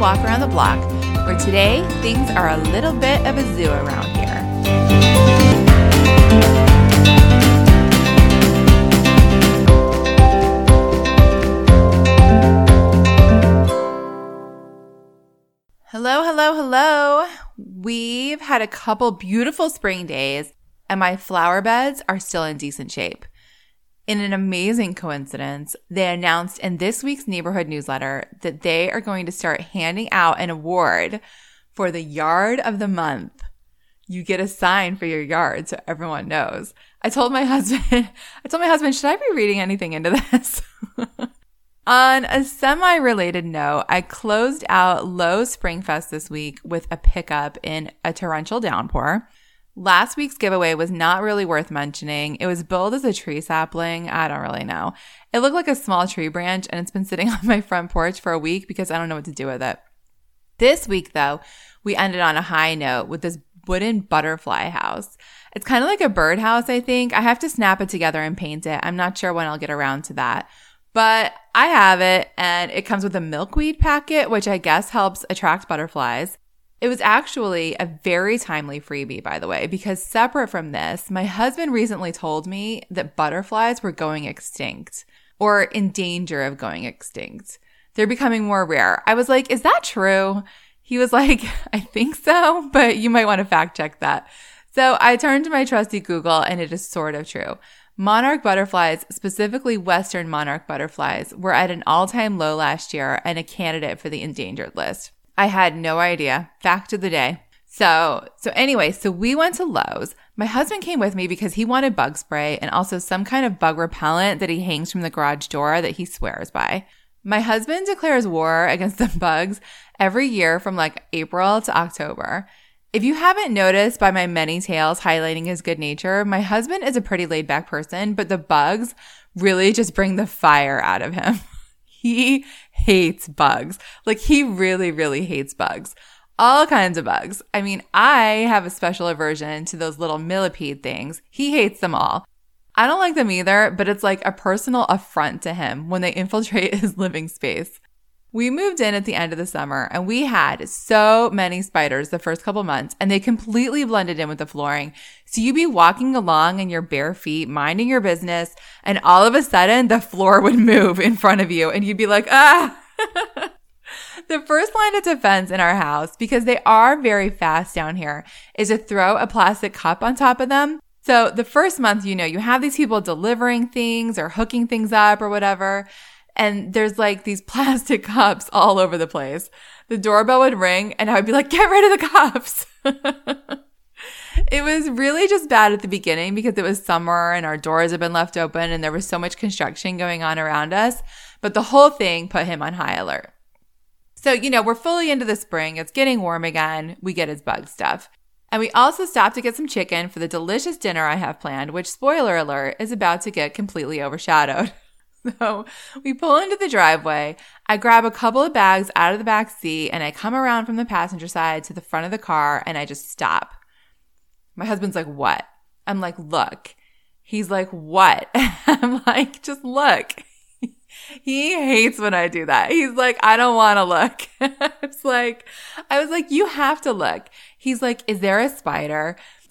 Walk Around the Block, where today things are a little bit of a zoo around here. Hello, hello, hello. We've had a couple beautiful spring days, and my flower beds are still in decent shape. In an amazing coincidence, they announced in this week's neighborhood newsletter that they are going to start handing out an award for the yard of the month. You get a sign for your yard so everyone knows. I told my husband, I told my husband, should I be reading anything into this? On a semi related note, I closed out Lowe's Springfest this week with a pickup in a torrential downpour. Last week's giveaway was not really worth mentioning. It was billed as a tree sapling. I don't really know. It looked like a small tree branch and it's been sitting on my front porch for a week because I don't know what to do with it. This week, though, we ended on a high note with this wooden butterfly house. It's kind of like a birdhouse, I think. I have to snap it together and paint it. I'm not sure when I'll get around to that. But I have it and it comes with a milkweed packet, which I guess helps attract butterflies. It was actually a very timely freebie, by the way, because separate from this, my husband recently told me that butterflies were going extinct or in danger of going extinct. They're becoming more rare. I was like, is that true? He was like, I think so, but you might want to fact check that. So I turned to my trusty Google and it is sort of true. Monarch butterflies, specifically Western monarch butterflies, were at an all time low last year and a candidate for the endangered list. I had no idea. Fact of the day. So, so anyway, so we went to Lowe's. My husband came with me because he wanted bug spray and also some kind of bug repellent that he hangs from the garage door that he swears by. My husband declares war against the bugs every year from like April to October. If you haven't noticed by my many tales highlighting his good nature, my husband is a pretty laid back person, but the bugs really just bring the fire out of him. he hates bugs. Like he really, really hates bugs. All kinds of bugs. I mean, I have a special aversion to those little millipede things. He hates them all. I don't like them either, but it's like a personal affront to him when they infiltrate his living space. We moved in at the end of the summer and we had so many spiders the first couple months and they completely blended in with the flooring. So you'd be walking along in your bare feet, minding your business, and all of a sudden the floor would move in front of you and you'd be like, ah. the first line of defense in our house, because they are very fast down here, is to throw a plastic cup on top of them. So the first month, you know, you have these people delivering things or hooking things up or whatever and there's like these plastic cups all over the place. The doorbell would ring and I would be like, get rid of the cups. it was really just bad at the beginning because it was summer and our doors had been left open and there was so much construction going on around us. But the whole thing put him on high alert. So, you know, we're fully into the spring. It's getting warm again. We get his bug stuff. And we also stopped to get some chicken for the delicious dinner I have planned, which, spoiler alert, is about to get completely overshadowed. So we pull into the driveway. I grab a couple of bags out of the back seat and I come around from the passenger side to the front of the car and I just stop. My husband's like, What? I'm like, Look. He's like, What? I'm like, Just look. he hates when I do that. He's like, I don't want to look. it's like, I was like, You have to look. He's like, Is there a spider?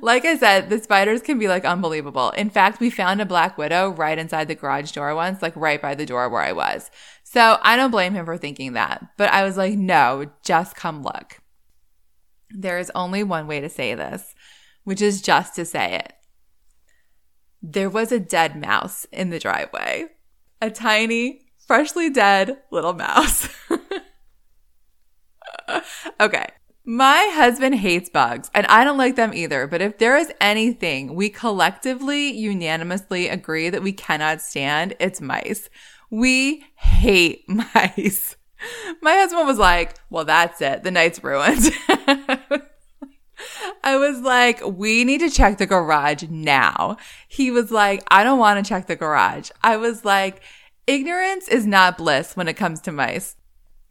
like I said, the spiders can be like unbelievable. In fact, we found a black widow right inside the garage door once, like right by the door where I was. So I don't blame him for thinking that. But I was like, no, just come look. There is only one way to say this, which is just to say it. There was a dead mouse in the driveway. A tiny, freshly dead little mouse. okay. My husband hates bugs and I don't like them either. But if there is anything we collectively unanimously agree that we cannot stand, it's mice. We hate mice. My husband was like, well, that's it. The night's ruined. I was like, we need to check the garage now. He was like, I don't want to check the garage. I was like, ignorance is not bliss when it comes to mice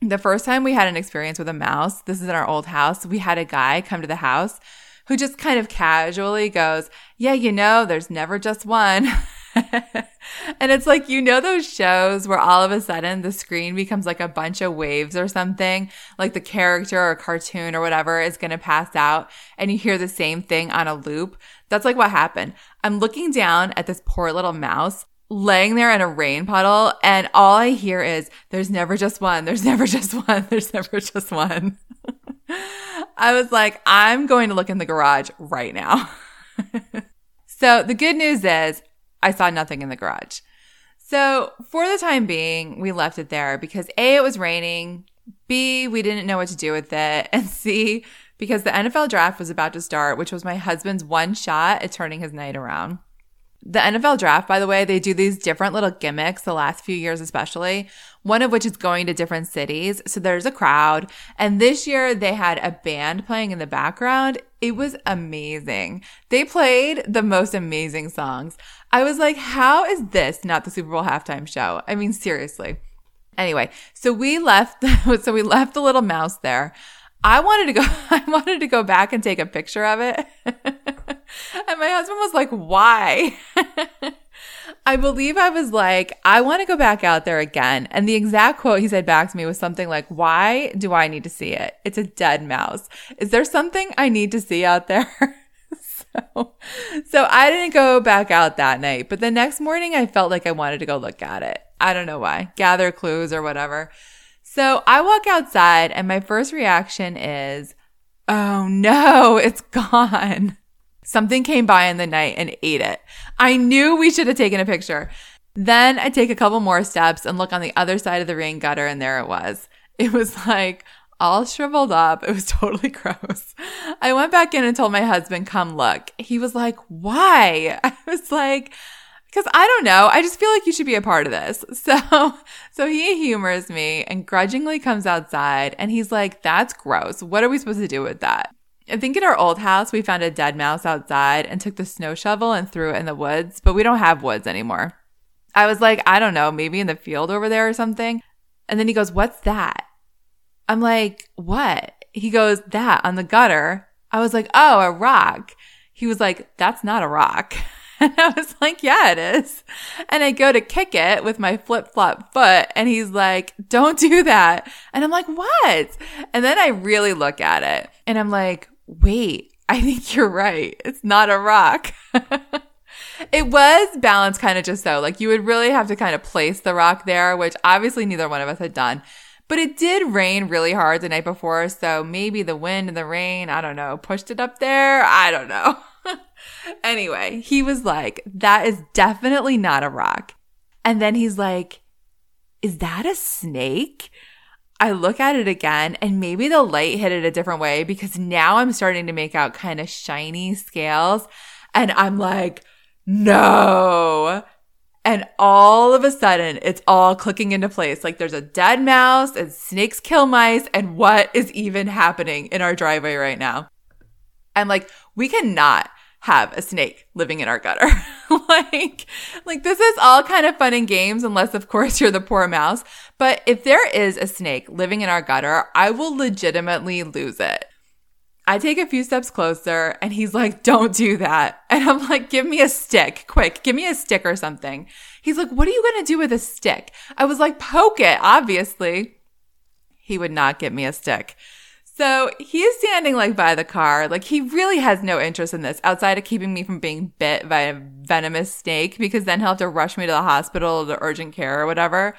the first time we had an experience with a mouse, this is in our old house, we had a guy come to the house who just kind of casually goes, Yeah, you know, there's never just one. And it's like, you know, those shows where all of a sudden the screen becomes like a bunch of waves or something, like the character or cartoon or whatever is going to pass out and you hear the same thing on a loop. That's like what happened. I'm looking down at this poor little mouse laying there in a rain puddle and all I hear is, there's never just one. There's never just one. There's never just one. I was like, I'm going to look in the garage right now. so the good news is I saw nothing in the garage. So for the time being, we left it there because A, it was raining. B, we didn't know what to do with it. And C, because the NFL draft was about to start, which was my husband's one shot at turning his night around. The NFL draft, by the way, they do these different little gimmicks the last few years, especially one of which is going to different cities. So there's a crowd. And this year they had a band playing in the background. It was amazing. They played the most amazing songs. I was like, how is this not the Super Bowl halftime show? I mean, seriously. Anyway, so we left, so we left the little mouse there. I wanted to go, I wanted to go back and take a picture of it. and my husband was like, why? I believe I was like, I want to go back out there again. And the exact quote he said back to me was something like, why do I need to see it? It's a dead mouse. Is there something I need to see out there? so, so I didn't go back out that night, but the next morning I felt like I wanted to go look at it. I don't know why, gather clues or whatever. So I walk outside and my first reaction is, oh no, it's gone. Something came by in the night and ate it. I knew we should have taken a picture. Then I take a couple more steps and look on the other side of the rain gutter and there it was. It was like all shriveled up. It was totally gross. I went back in and told my husband, come look. He was like, why? I was like, Cause I don't know. I just feel like you should be a part of this. So, so he humors me and grudgingly comes outside and he's like, that's gross. What are we supposed to do with that? I think in our old house, we found a dead mouse outside and took the snow shovel and threw it in the woods, but we don't have woods anymore. I was like, I don't know, maybe in the field over there or something. And then he goes, what's that? I'm like, what? He goes, that on the gutter. I was like, oh, a rock. He was like, that's not a rock. And I was like, yeah, it is. And I go to kick it with my flip flop foot and he's like, don't do that. And I'm like, what? And then I really look at it and I'm like, wait, I think you're right. It's not a rock. it was balanced kind of just so. Like you would really have to kind of place the rock there, which obviously neither one of us had done. But it did rain really hard the night before. So maybe the wind and the rain, I don't know, pushed it up there. I don't know. anyway, he was like, that is definitely not a rock. And then he's like, is that a snake? I look at it again and maybe the light hit it a different way because now I'm starting to make out kind of shiny scales. And I'm like, no. And all of a sudden, it's all clicking into place. Like there's a dead mouse and snakes kill mice. And what is even happening in our driveway right now? I'm like, we cannot have a snake living in our gutter. like, like this is all kind of fun and games, unless of course you're the poor mouse. But if there is a snake living in our gutter, I will legitimately lose it. I take a few steps closer and he's like, don't do that. And I'm like, give me a stick, quick, give me a stick or something. He's like, what are you going to do with a stick? I was like, poke it, obviously. He would not give me a stick. So he's standing like by the car. Like he really has no interest in this outside of keeping me from being bit by a venomous snake because then he'll have to rush me to the hospital to urgent care or whatever.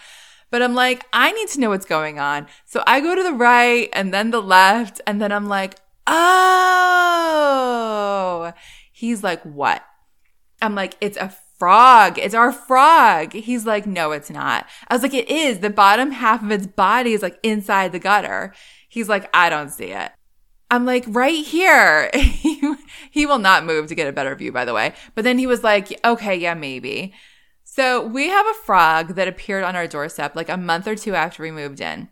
But I'm like, I need to know what's going on. So I go to the right and then the left. And then I'm like, oh, he's like, what? I'm like, it's a frog. It's our frog. He's like, no, it's not. I was like, it is. The bottom half of its body is like inside the gutter. He's like, I don't see it. I'm like, right here. he, will not move to get a better view, by the way. But then he was like, okay, yeah, maybe. So we have a frog that appeared on our doorstep like a month or two after we moved in.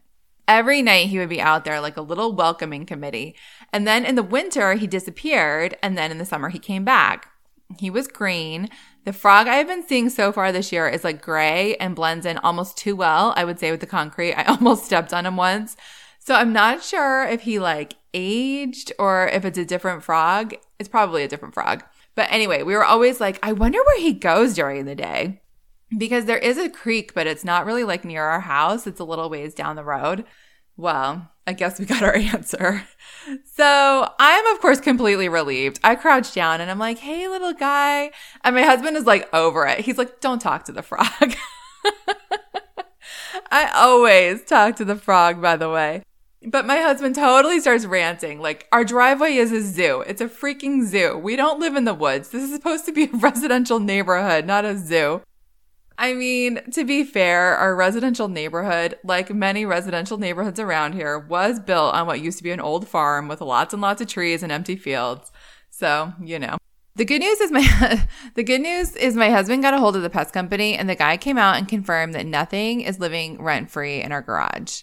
Every night he would be out there like a little welcoming committee. And then in the winter, he disappeared. And then in the summer, he came back. He was green. The frog I've been seeing so far this year is like gray and blends in almost too well, I would say, with the concrete. I almost stepped on him once. So I'm not sure if he like aged or if it's a different frog. It's probably a different frog. But anyway, we were always like, I wonder where he goes during the day. because there is a creek, but it's not really like near our house. It's a little ways down the road. Well, I guess we got our answer. So I'm, of course, completely relieved. I crouch down and I'm like, hey, little guy. And my husband is like over it. He's like, don't talk to the frog. I always talk to the frog, by the way. But my husband totally starts ranting. Like, our driveway is a zoo. It's a freaking zoo. We don't live in the woods. This is supposed to be a residential neighborhood, not a zoo. I mean, to be fair, our residential neighborhood, like many residential neighborhoods around here, was built on what used to be an old farm with lots and lots of trees and empty fields. So, you know. The good news is my the good news is my husband got a hold of the pest company and the guy came out and confirmed that nothing is living rent free in our garage.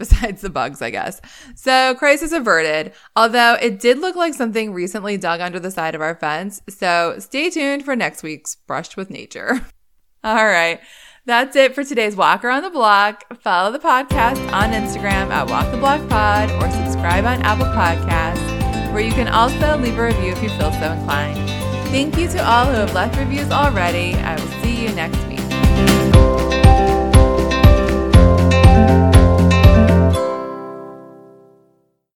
Besides the bugs, I guess. So, crisis averted. Although it did look like something recently dug under the side of our fence. So, stay tuned for next week's Brushed with Nature. All right. That's it for today's Walk Around the Block. Follow the podcast on Instagram at Walk the Block Pod or subscribe on Apple Podcasts, where you can also leave a review if you feel so inclined. Thank you to all who have left reviews already. I will see you next week.